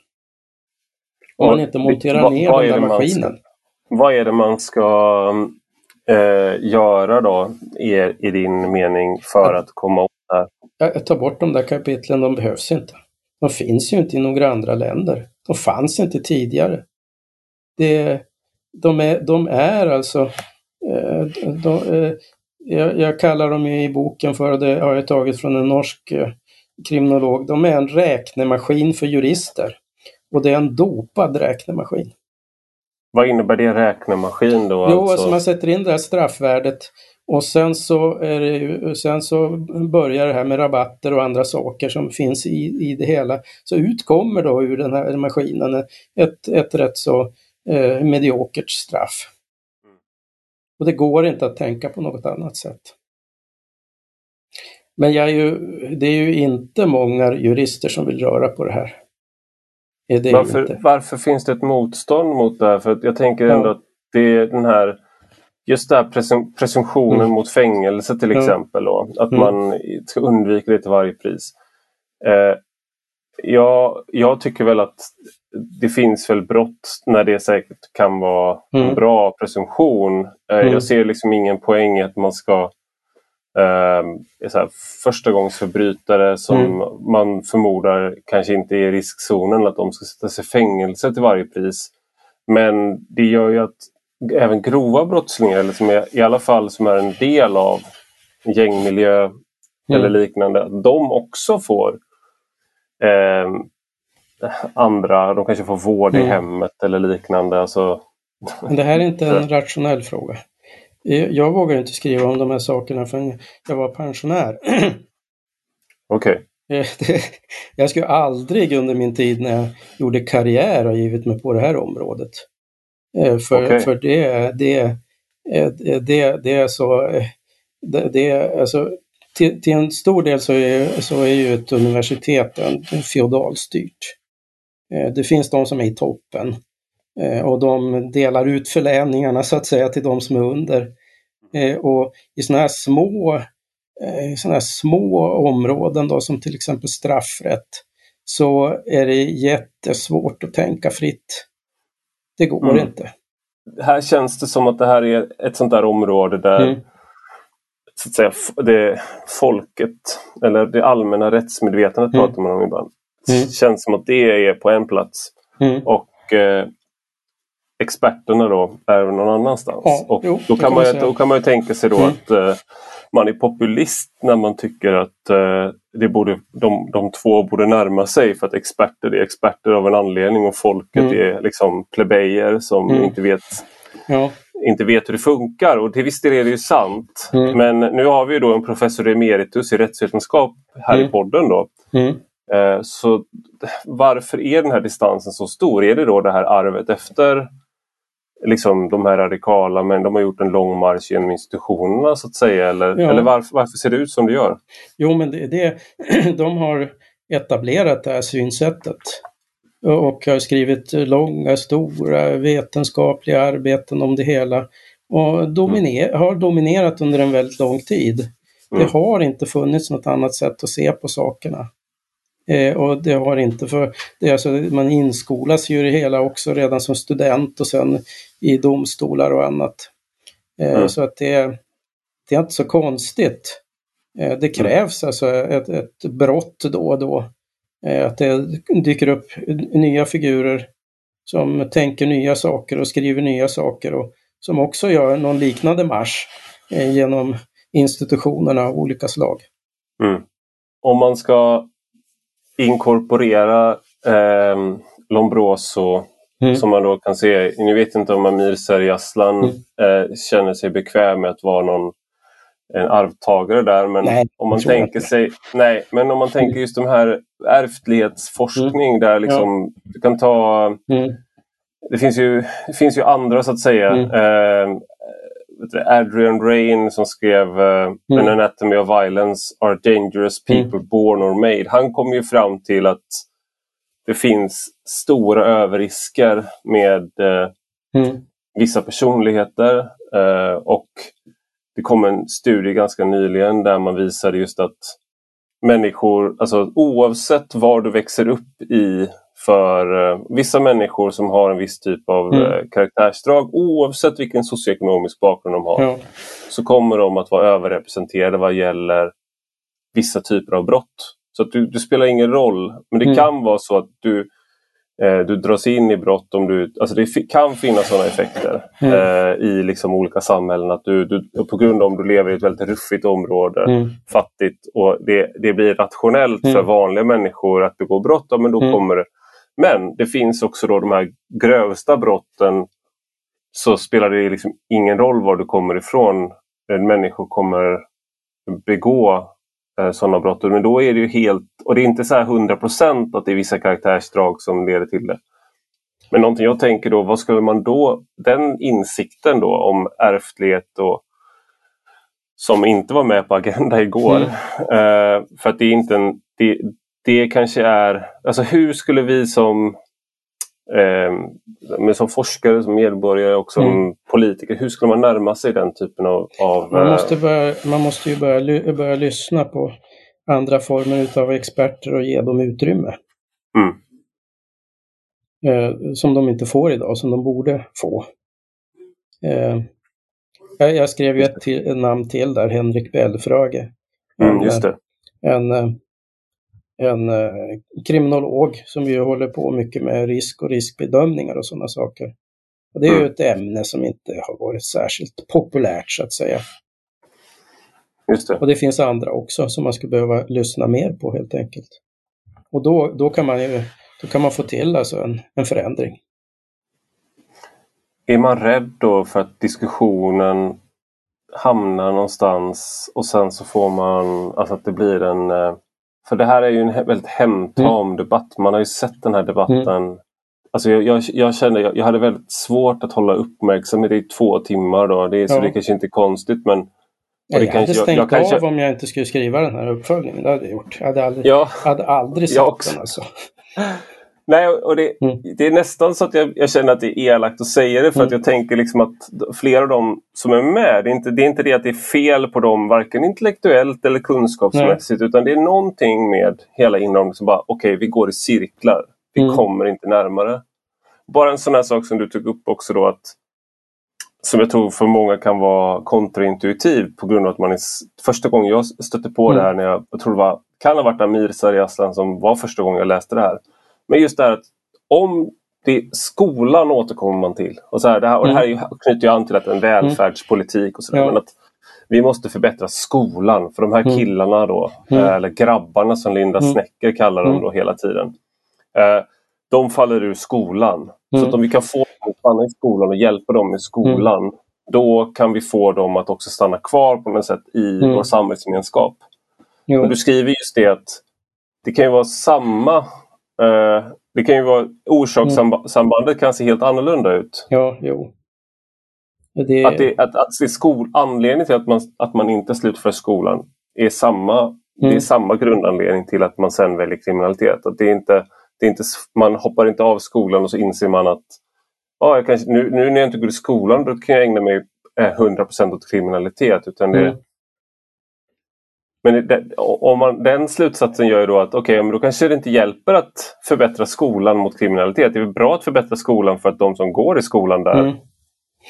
Om man inte monterar vad, ner vad den där maskinen. Ska, vad är det man ska eh, göra då, i, i din mening, för att, att komma åt det här? Ja, ta bort de där kapitlen, de behövs inte. De finns ju inte i några andra länder. De fanns inte tidigare. Det, de, är, de är alltså eh, de, eh, jag, jag, kallar dem i boken för, det har jag tagit från en norsk eh, kriminolog, de är en räknemaskin för jurister. Och det är en dopad räknemaskin. Vad innebär det räknemaskin då? Jo, alltså, alltså man sätter in det här straffvärdet och sen så, är det, sen så börjar det här med rabatter och andra saker som finns i, i det hela. Så ut kommer då ur den här maskinen ett, ett rätt så eh, mediokert straff. Och det går inte att tänka på något annat sätt. Men jag är ju, det är ju inte många jurister som vill röra på det här. Varför, varför, finns det ett motstånd mot det här? För jag tänker ändå att det är den här Just det här presum presumtionen mm. mot fängelse till exempel. Då, att mm. man ska undvika det till varje pris. Eh, ja, jag tycker väl att det finns väl brott när det säkert kan vara mm. en bra presumtion. Eh, mm. Jag ser liksom ingen poäng i att man ska eh, så här, förstagångsförbrytare som mm. man förmodar kanske inte är i riskzonen, att de ska sättas i fängelse till varje pris. Men det gör ju att även grova brottslingar, eller som är, i alla fall som är en del av gängmiljö eller mm. liknande, att de också får eh, andra, de kanske får vård mm. i hemmet eller liknande. Alltså... Det här är inte en rationell fråga. Jag vågar inte skriva om de här sakerna förrän jag var pensionär. Okej. Okay. Jag skulle aldrig under min tid när jag gjorde karriär ha givit mig på det här området. Eh, för, okay. för det, det, det, det är så, det, det alltså till, till, en stor del så är, så är ju ett universitet en, en feodalstyrt. Det finns de som är i toppen och de delar ut förläningarna så att säga till de som är under. Och i sådana här små i sådana här små områden då, som till exempel straffrätt, så är det jättesvårt att tänka fritt. Det går mm. inte. Här känns det som att det här är ett sånt där område där mm. så att säga, det folket, eller det allmänna rättsmedvetandet mm. pratar man om ibland. Mm. känns som att det är på en plats. Mm. Och eh, experterna då är någon annanstans. Ja, och jo, då, kan man, då kan man ju tänka sig då mm. att eh, man är populist när man tycker att eh, det borde, de, de två borde närma sig för att experter är experter av en anledning och folket mm. är liksom plebejer som mm. inte vet ja. inte vet hur det funkar och till viss del är det ju sant. Mm. Men nu har vi då en professor emeritus i rättsvetenskap här i mm. podden. då. Mm. Eh, så varför är den här distansen så stor? Är det då det här arvet efter liksom de här radikala men de har gjort en lång marsch genom institutionerna så att säga eller, ja. eller varför, varför, ser det ut som det gör? Jo men det, det, de har etablerat det här synsättet och har skrivit långa, stora vetenskapliga arbeten om det hela och dominer, mm. har dominerat under en väldigt lång tid. Mm. Det har inte funnits något annat sätt att se på sakerna. Eh, och det har inte för, det är alltså, man inskolas ju i det hela också redan som student och sen i domstolar och annat. Eh, mm. Så att det, det är inte så konstigt. Eh, det mm. krävs mm. alltså ett, ett brott då och då. Eh, att det dyker upp nya figurer som tänker nya saker och skriver nya saker och som också gör någon liknande marsch eh, genom institutionerna av olika slag. Mm. Om man ska inkorporera eh, Lombroso mm. som man då kan se. Nu vet inte om Amir Serjaslan mm. eh, känner sig bekväm med att vara någon en arvtagare där men nej, om man tänker sig Nej, men om man tänker just de här ärftlighetsforskning mm. där liksom ja. du kan ta mm. Det finns ju, det finns ju andra så att säga mm. eh, Adrian Rain som skrev uh, mm. An Anatomy of Violence Are Dangerous People mm. Born or Made. Han kom ju fram till att det finns stora överrisker med uh, mm. vissa personligheter uh, och det kom en studie ganska nyligen där man visade just att människor, alltså oavsett var du växer upp i för eh, vissa människor som har en viss typ av mm. eh, karaktärsdrag oavsett vilken socioekonomisk bakgrund de har. Ja. Så kommer de att vara överrepresenterade vad gäller vissa typer av brott. Så att du, det spelar ingen roll. Men det mm. kan vara så att du, eh, du dras in i brott om du... Alltså det kan finnas sådana effekter mm. eh, i liksom olika samhällen. Att du, du, på grund av att du lever i ett väldigt ruffigt område, mm. fattigt och det, det blir rationellt för mm. vanliga människor att begå brott. Ja, men då mm. kommer men det finns också då de här grövsta brotten så spelar det liksom ingen roll var du kommer ifrån. Människor kommer begå eh, sådana brott. Men då är det ju helt, och det är inte så här 100% att det är vissa karaktärsdrag som leder till det. Men någonting jag tänker då, vad skulle man då, den insikten då om ärftlighet och som inte var med på Agenda igår. Mm. Eh, för att det är inte en, det, det kanske är, alltså hur skulle vi som, eh, men som forskare, som medborgare och som mm. politiker, hur skulle man närma sig den typen av... av man, måste eh, börja, man måste ju börja, börja lyssna på andra former av experter och ge dem utrymme. Mm. Eh, som de inte får idag, som de borde få. Eh, jag, skrev ju ett, till, ett namn till där, Henrik Belfrage. Mm. En, eh, en eh, kriminolog som ju håller på mycket med risk och riskbedömningar och sådana saker. Och det är mm. ju ett ämne som inte har varit särskilt populärt så att säga. Just det. Och det finns andra också som man skulle behöva lyssna mer på helt enkelt. Och då, då, kan, man ju, då kan man få till alltså en, en förändring. Är man rädd då för att diskussionen hamnar någonstans och sen så får man, alltså att det blir en eh, för det här är ju en väldigt hemtam mm. debatt. Man har ju sett den här debatten. Mm. Alltså jag, jag, jag kände jag, jag hade väldigt svårt att hålla uppmärksamhet i två timmar. Då. Det, är, så det kanske inte är konstigt men Ja, jag hade stängt jag, jag kanske... av om jag inte skulle skriva den här uppföljningen. Det hade jag gjort. Jag hade aldrig, ja, hade aldrig sett den alltså. Nej, och det, mm. det, är nästan så att jag, jag, känner att det är elakt att säga det för mm. att jag tänker liksom att flera av dem som är med, det är, inte, det är inte det att det är fel på dem varken intellektuellt eller kunskapsmässigt Nej. utan det är någonting med hela inramningen som bara, okej okay, vi går i cirklar. Vi mm. kommer inte närmare. Bara en sån här sak som du tog upp också då att som jag tror för många kan vara kontraintuitiv på grund av att man är första gången jag stötte på mm. det här när jag, jag tror det var, kan ha varit Amir Sariaslan som var första gången jag läste det här. Men just det här att om det, skolan återkommer man till. Och, så här, det, här, och det här mm. knyter ju an till att en välfärdspolitik och sådär. Ja. Men att vi måste förbättra skolan för de här mm. killarna då, mm. eller grabbarna som Linda mm. Snäcker kallar dem då hela tiden. Eh, de faller ur skolan. Mm. Så att om vi kan få dem att stanna i skolan och hjälpa dem i skolan mm. då kan vi få dem att också stanna kvar på något sätt i mm. vår samhällsgemenskap. Jo. du skriver just det att det kan ju vara samma eh, det kan ju vara orsakssambandet mm. kan se helt annorlunda ut. Ja, jo. Det... Att, det, att, att skol, anledningen till att man, att man inte slutför skolan är samma, mm. det är mm. samma grundanledning till att man sen väljer kriminalitet. Att det inte, det är inte, man hoppar inte av skolan och så inser man att ah, jag kanske, nu, nu när jag inte går i skolan då kan jag ägna mig 100% eh, åt kriminalitet. Utan det, mm. Men det, om man, den slutsatsen gör ju då att okej, okay, då kanske det inte hjälper att förbättra skolan mot kriminalitet. Det är bra att förbättra skolan för att de som går i skolan där mm.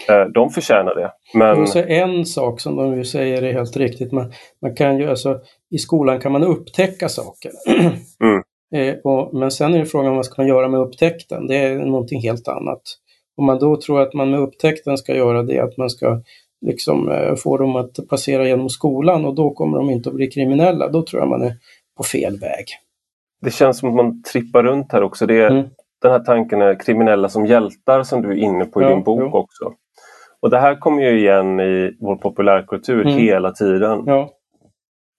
Eh, de förtjänar det. Men... Så en sak som de ju säger är helt riktigt. Man, man kan ju, alltså, I skolan kan man upptäcka saker. Mm. Eh, och, men sen är det frågan vad man ska göra med upptäckten. Det är någonting helt annat. Om man då tror att man med upptäckten ska göra det att man ska liksom eh, få dem att passera genom skolan och då kommer de inte att bli kriminella. Då tror jag man är på fel väg. Det känns som att man trippar runt här också. Det är mm. Den här tanken är kriminella som hjältar som du är inne på i ja, din bok jo. också. Och det här kommer ju igen i vår populärkultur mm. hela tiden. Ja.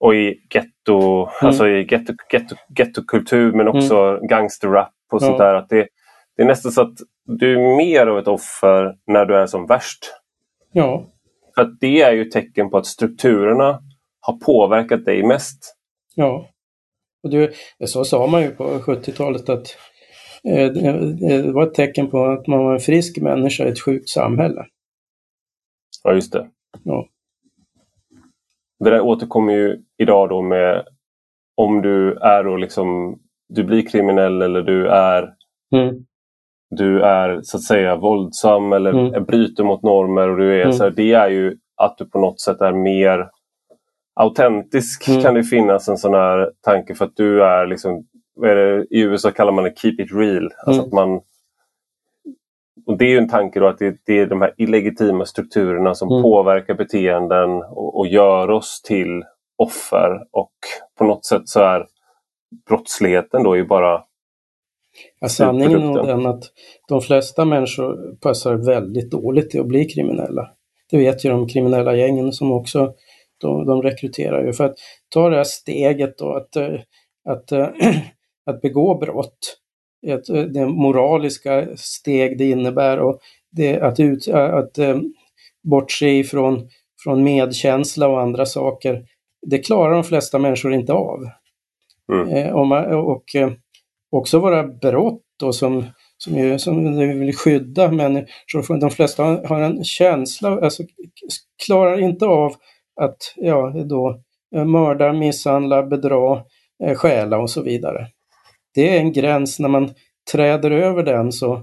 Och i getto, mm. alltså i getto, getto, gettokultur men också mm. gangsterrap och sånt där. Att det, det är nästan så att du är mer av ett offer när du är som värst. Ja. För att det är ju tecken på att strukturerna har påverkat dig mest. Ja. Och du, så sa man ju på 70-talet att eh, det var ett tecken på att man var en frisk människa i ett sjukt samhälle. Ja, just det. Ja. Det där återkommer ju idag då med om du är då liksom du blir kriminell eller du är mm. Du är så att säga våldsam eller mm. bryter mot normer och du är mm. så här, det är ju att du på något sätt är mer autentisk mm. kan det finnas en sån här tanke för att du är liksom är det, I USA kallar man det keep it real. Alltså mm. att man och Det är en tanke då att det, det är de här illegitima strukturerna som mm. påverkar beteenden och, och, gör oss till offer. Och på något sätt så är brottsligheten då ju bara ja, Sanningen är den att de flesta människor passar väldigt dåligt till att bli kriminella. Det vet ju de kriminella gängen som också de, de rekryterar ju. För att ta det här steget då att, eh, att, att, att begå brott ett, eh, det moraliska steg det innebär och det, att, ut, att, att eh, bortse ifrån från medkänsla och andra saker. Det klarar de flesta människor inte av. Mm. Eh, och, man, och eh, också våra brott då som, som, ju, som de vill skydda människor De flesta har en känsla, alltså klarar inte av att ja, då, eh, mörda, misshandla, bedra, eh, stjäla och så vidare det är en gräns när man träder över den så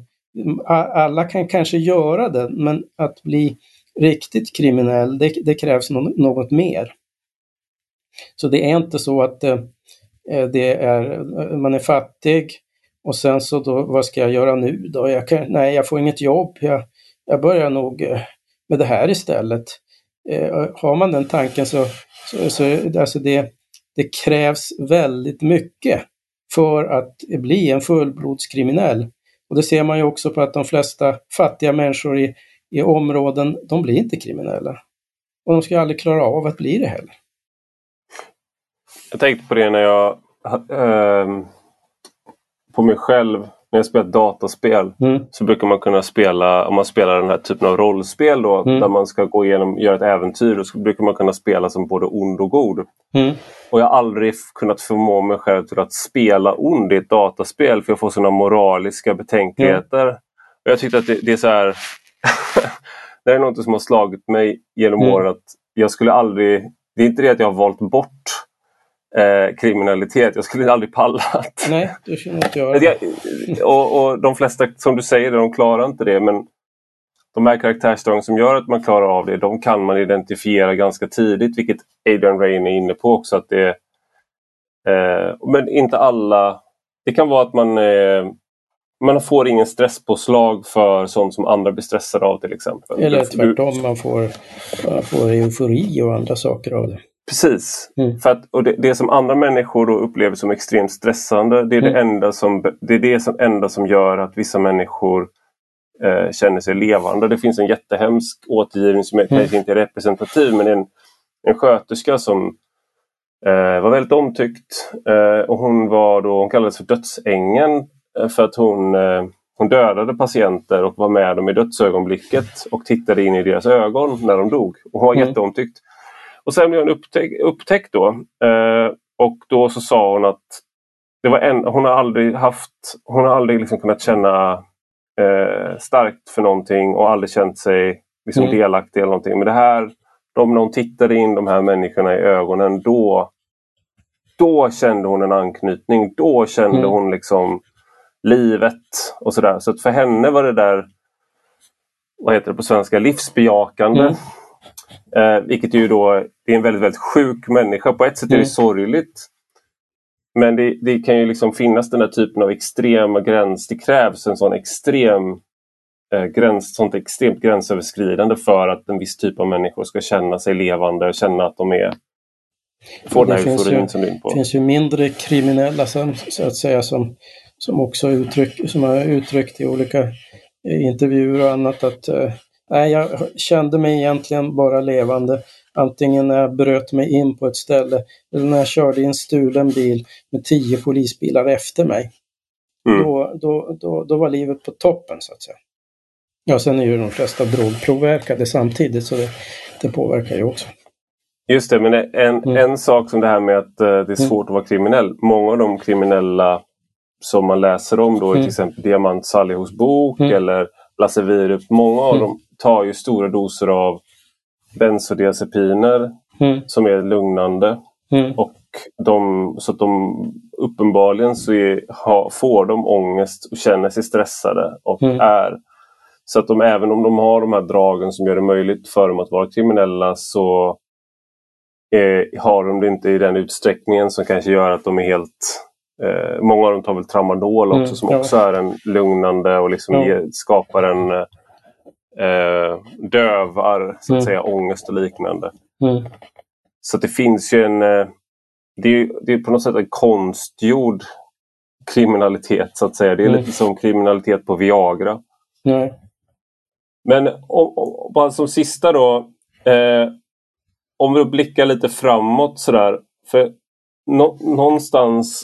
mm, alla kan kanske göra det, men att bli riktigt kriminell, det, det krävs något mer. Så det är inte så att eh, Eh, det är, eh, man är fattig och sen så då, vad ska jag göra nu då? Jag kan, nej, jag får inget jobb. Jag, jag börjar nog eh, med det här istället. har man den tanken så, så, så alltså det, det krävs väldigt mycket för att bli en fullblodskriminell. Och det ser man ju också på att de flesta fattiga människor i, i områden, de blir inte kriminella. Och de ska aldrig klara av att bli det heller. Jag tänkte på det när jag eh, på mig själv när jag spelar dataspel Mm. så brukar man kunna spela, om man spelar den här typen av rollspel då, Mm. där man ska gå igenom, göra ett äventyr, då så brukar man kunna spela som både ond och god. Mm. Och jag har aldrig kunnat förmå mig själv till att spela ond i ett dataspel för jag får sådana moraliska betänkligheter. Och jag tyckte att det, det är så här... det är något som har slagit mig genom Mm. åren att jag skulle aldrig... Det är inte det att jag har valt bort eh, kriminalitet. Jag skulle aldrig pallat. Nej, det skulle inte. Jag, och, och de flesta, som du säger, de klarar inte det. Men de här karaktärsdragen som gör att man klarar av det, de kan man identifiera ganska tidigt. Vilket Adrian Rain är inne på också. Att det, eh, men inte alla. Det kan vara att man, eh, man får ingen stresspåslag för sånt som andra blir stressade av till exempel. Eller tvärtom, man får, man får eufori och andra saker av det. Precis. Mm. För att, och det, det som andra människor då upplever som extremt stressande det är, det, Mm. enda som, det är det som, enda som gör att vissa människor eh, känner sig levande. Det finns en jättehemsk återgivning som Mm. kanske inte är representativ men en, en sköterska som eh, var väldigt omtyckt. Eh, och hon, var då, hon kallades för dödsängeln eh, för att hon, eh, hon dödade patienter och var med dem i dödsögonblicket och tittade in i deras ögon när de dog. Och hon var Mm. jätteomtyckt. Och sen blev hon upptäck, upptäckt då. Eh, och då så sa hon att det var en, hon har aldrig haft, hon har aldrig liksom kunnat känna eh, starkt för någonting och aldrig känt sig liksom Mm. delaktig eller någonting. Men det här, när hon tittade in de här människorna i ögonen då, då kände hon en anknytning. Då kände Mm. hon liksom livet och sådär. Så att för henne var det där, vad heter det på svenska, livsbejakande. Mm. Eh, vilket ju då, det är en väldigt, väldigt sjuk människa. På ett sätt är det Mm. sorgligt. Men det, det kan ju liksom finnas den här typen av extrema gräns. Det krävs en sån extrem eh, gräns, sånt extremt gränsöverskridande för att en viss typ av människor ska känna sig levande och känna att de är får Det den här finns euforin ju- som du är inne på. Det finns ju mindre kriminella som, så att säga som, som också uttryck, som har uttryckt i olika eh, intervjuer och annat att eh, nej, jag kände mig egentligen bara levande. Antingen när jag bröt mig in på ett ställe eller när jag körde i en stulen bil med tio polisbilar efter mig. Mm. Då, då, då, då var livet på toppen så att säga. Ja, sen är ju de flesta drogpåverkade samtidigt så det, det påverkar ju också. Just det, men en, Mm. en sak som det här med att eh, det är svårt att vara kriminell. Många av de kriminella som man läser om då Mm. till exempel Diamant Salihos bok Mm. eller Lasse Wierup. Många av Mm. dem tar ju stora doser av bensodiazepiner Mm, som är lugnande. mm, Och de, så att de uppenbarligen så är, ha, får de ångest och känner sig stressade och Mm. är så att de även om de har de här dragen som gör det möjligt för dem att vara kriminella så eh, har de det inte i den utsträckningen som kanske gör att de är helt eh, Många av dem tar väl tramadol också Mm, som ja. också är en lugnande och liksom Ja. skapar en eh, dövar så att Mm. säga ångest och liknande. mm, Så det finns ju en... eh, Det är, det är på något sätt en konstgjord kriminalitet så att säga. Det är Mm. lite som kriminalitet på Viagra. Men om, om, bara som sista då. Eh, om vi blickar lite framåt sådär. För nå, någonstans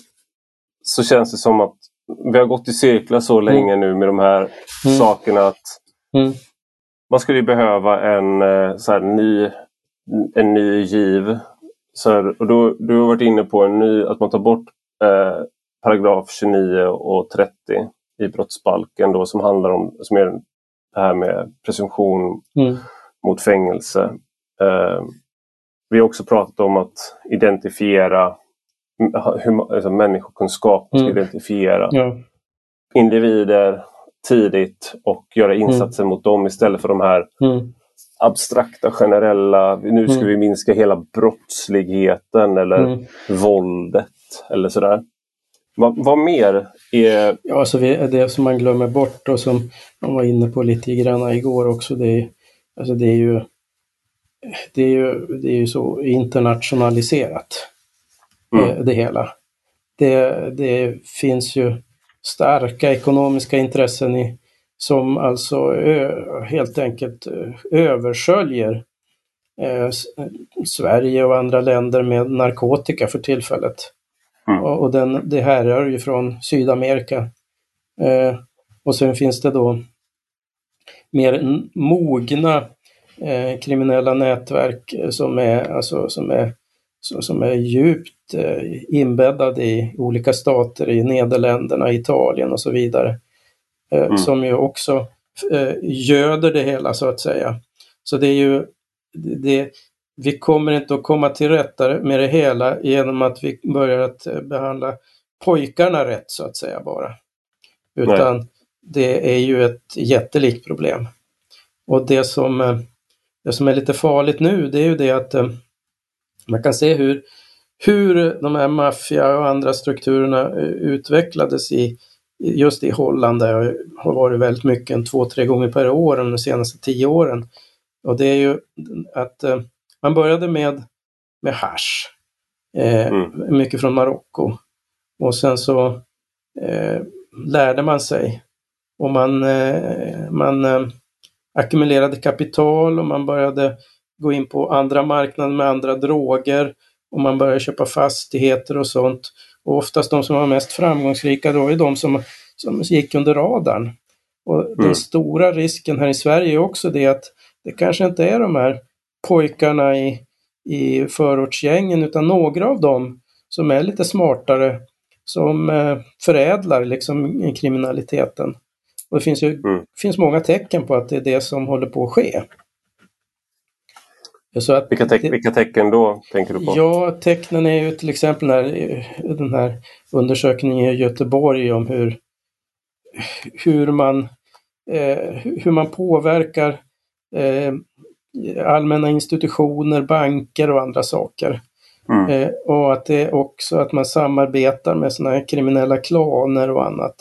så känns det som att vi har gått i cirklar så länge nu med de här Mm. sakerna att mm, man skulle ju behöva en eh, så här, ny, en ny giv. Så här, och då, du har varit inne på en ny, att man tar bort eh, paragraf 29 och 30 i brottsbalken då, som handlar om som är det här med presumtion mm, mot fängelse. Eh, vi har också pratat om att identifiera hur, alltså människokunskap, ska Mm. identifiera ja, individer tidigt och göra insatser mot dem istället för de här mm, abstrakta, generella, nu ska Mm. vi minska hela brottsligheten eller mm. våldet eller sådär. Vad, vad mer är... Ja, alltså det som man glömmer bort och som man var inne på lite grann igår också, det är, alltså det är ju det är ju, det är ju så internationaliserat Mm. eh, det hela. Det, det finns ju starka ekonomiska intressen i, som alltså ö, helt enkelt översköljer eh, Sverige och andra länder med narkotika för tillfället. Mm. Och, och den, det härrör ju från Sydamerika Eh, och sen finns det då mer mogna eh, kriminella nätverk som är, alltså, som är, som är djupt eh, inbäddade i olika stater, i Nederländerna, Italien och så vidare. Eh, mm. Som ju också eh, göder det hela så att säga. Så det är ju, det, vi kommer inte att komma till rätta med det hela genom att vi börjar att eh, behandla pojkarna rätt så att säga bara. Utan Nej. det är ju ett jättelikt problem. Och det som, det som är lite farligt nu det är ju det att man kan se hur, hur de här maffia och andra strukturerna utvecklades i just i Holland där jag har varit väldigt mycket, en två, tre gånger per år de senaste tio åren. Och det är ju att man började med, med hash, eh, mm. mycket från Marocko. Och sen så eh, lärde man sig och man, eh, man eh, ackumulerade kapital och man började gå in på andra marknader med andra droger och man började köpa fastigheter och sånt. Och oftast de som var mest framgångsrika då är de som, som gick under radarn. Och mm. den stora risken här i Sverige är också det att det kanske inte är de här pojkarna i, i förortsgängen utan några av dem som är lite smartare som eh, förädlar liksom kriminaliteten. Och det finns ju mm. finns många tecken på att det är det som håller på att ske. Att vilka, te vilka tecken då tänker du på? Ja, tecknen är ju till exempel när, den här undersökningen i Göteborg om hur, hur, man, eh, hur man påverkar eh, allmänna institutioner, banker och andra saker. Mm. Eh, och att det är också att man samarbetar med sådana här kriminella klaner och annat.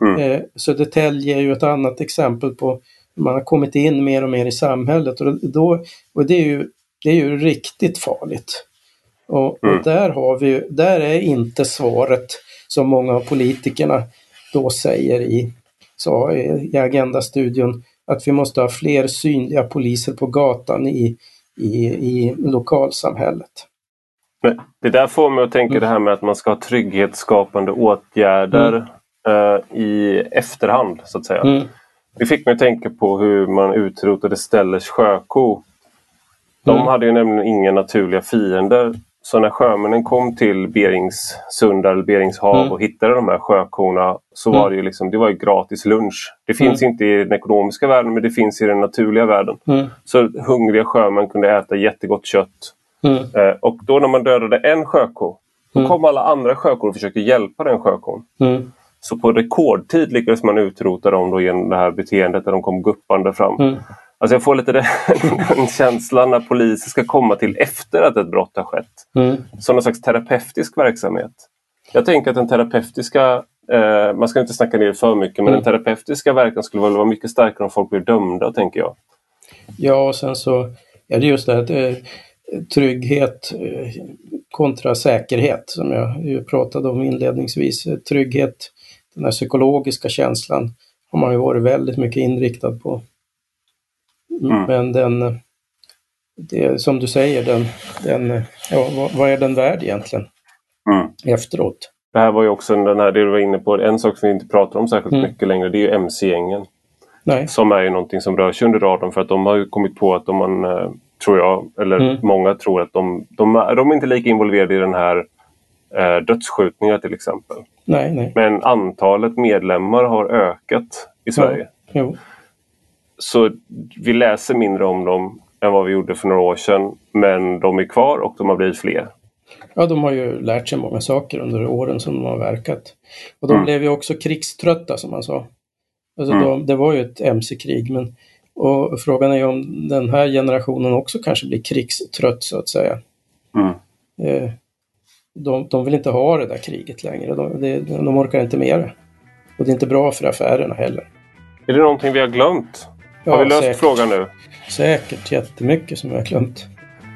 Mm. Eh, Södertälje är ju ett annat exempel på man har kommit in mer och mer i samhället och, då, och det, är ju, det är ju riktigt farligt. Och, mm. och, där har vi där är inte svaret som många av politikerna då säger i, så, i Agenda-studion att vi måste ha fler synliga poliser på gatan i, i, i lokalsamhället. Men det där får mig att tänka mm. det här med att man ska ha trygghetsskapande åtgärder mm. uh, i efterhand så att säga. Mm. Det fick mig att tänka på hur man utrotade Stellers sjöko. De mm. hade ju nämligen inga naturliga fiender så när sjömännen kom till Beringssundar eller Beringshav mm. och hittade de här sjökorna så mm. var det ju liksom, det var gratis lunch. Det finns mm. inte i den ekonomiska världen men det finns i den naturliga världen. Mm. Så hungriga sjömän kunde äta jättegott kött. Mm. Eh, och då när man dödade en sjöko då mm. kom alla andra sjökor och försökte hjälpa den sjökon. Så på rekordtid lyckades man utrota dem då genom det här beteendet där de kom guppande fram. Alltså jag får lite den, den känslan när polisen ska komma till efter att ett brott har skett. Mm. Som någon slags terapeutisk verksamhet. Jag tänker att den terapeutiska, eh, man ska inte snacka ner för mycket, men mm. den terapeutiska verkan skulle väl vara mycket starkare om folk blir dömda, tänker jag. Ja, och sen så är det just det här eh, trygghet eh, kontra säkerhet som jag pratade om inledningsvis. Trygghet, den här psykologiska känslan har man ju varit väldigt mycket inriktad på. Mm. Men den, det, som du säger, den, den, ja, vad, vad är den värd egentligen mm. efteråt? Det här var ju också den här, det du var inne på, en sak som vi inte pratar om särskilt mm. mycket längre, det är ju MC-gängen. Som är ju någonting som rör sig under radarn för att de har ju kommit på att om man, eh, tror jag, eller mm. många tror att de, de, de är inte lika involverade i den här eh, dödsskjutningar till exempel. Nej, nej. Men antalet medlemmar har ökat i Sverige. Ja, så vi läser mindre om dem än vad vi gjorde för några år sedan. Men de är kvar och de har blivit fler. Ja, de har ju lärt sig många saker under åren som de har verkat. Och de mm. blev ju också krigströtta som man sa. Alltså mm. de, det var ju ett mc-krig men och frågan är om den här generationen också kanske blir krigstrött så att säga. Mm. Eh, de, de vill inte ha det där kriget längre. De, de, de orkar inte med det. Och det är inte bra för affärerna heller. Är det någonting vi har glömt? Har vi löst säkert. frågan nu? Säkert jättemycket som vi har glömt.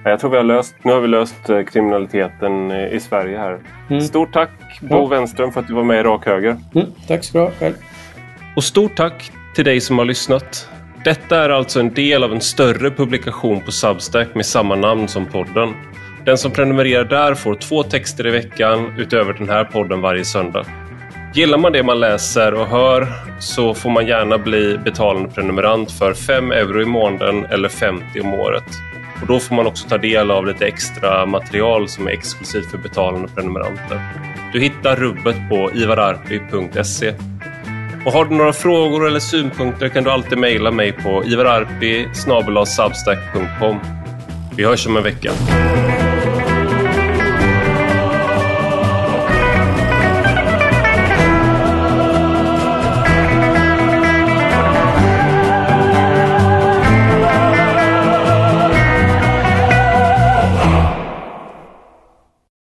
Jag tror vi har löst, nu har vi löst eh, kriminaliteten eh, i Sverige här. Mm. Stort tack Bo ja. Wenström för att du var med i Rak Höger. Mm, tack ska du ha själv. Och stort tack till dig som har lyssnat. Detta är alltså en del av en större publikation på Substack med samma namn som podden. Den som prenumererar där får två texter i veckan utöver den här podden varje söndag. Gillar man det man läser och hör så får man gärna bli betalande prenumerant för 5 euro i månaden eller 50 om året. Och Då får man också ta del av lite extra material som är exklusivt för betalande prenumeranter. Du hittar rubbet på ivararpi.se. Och har du några frågor eller synpunkter kan du alltid mejla mig på ivararpi.substack.com. Vi hörs om en vecka.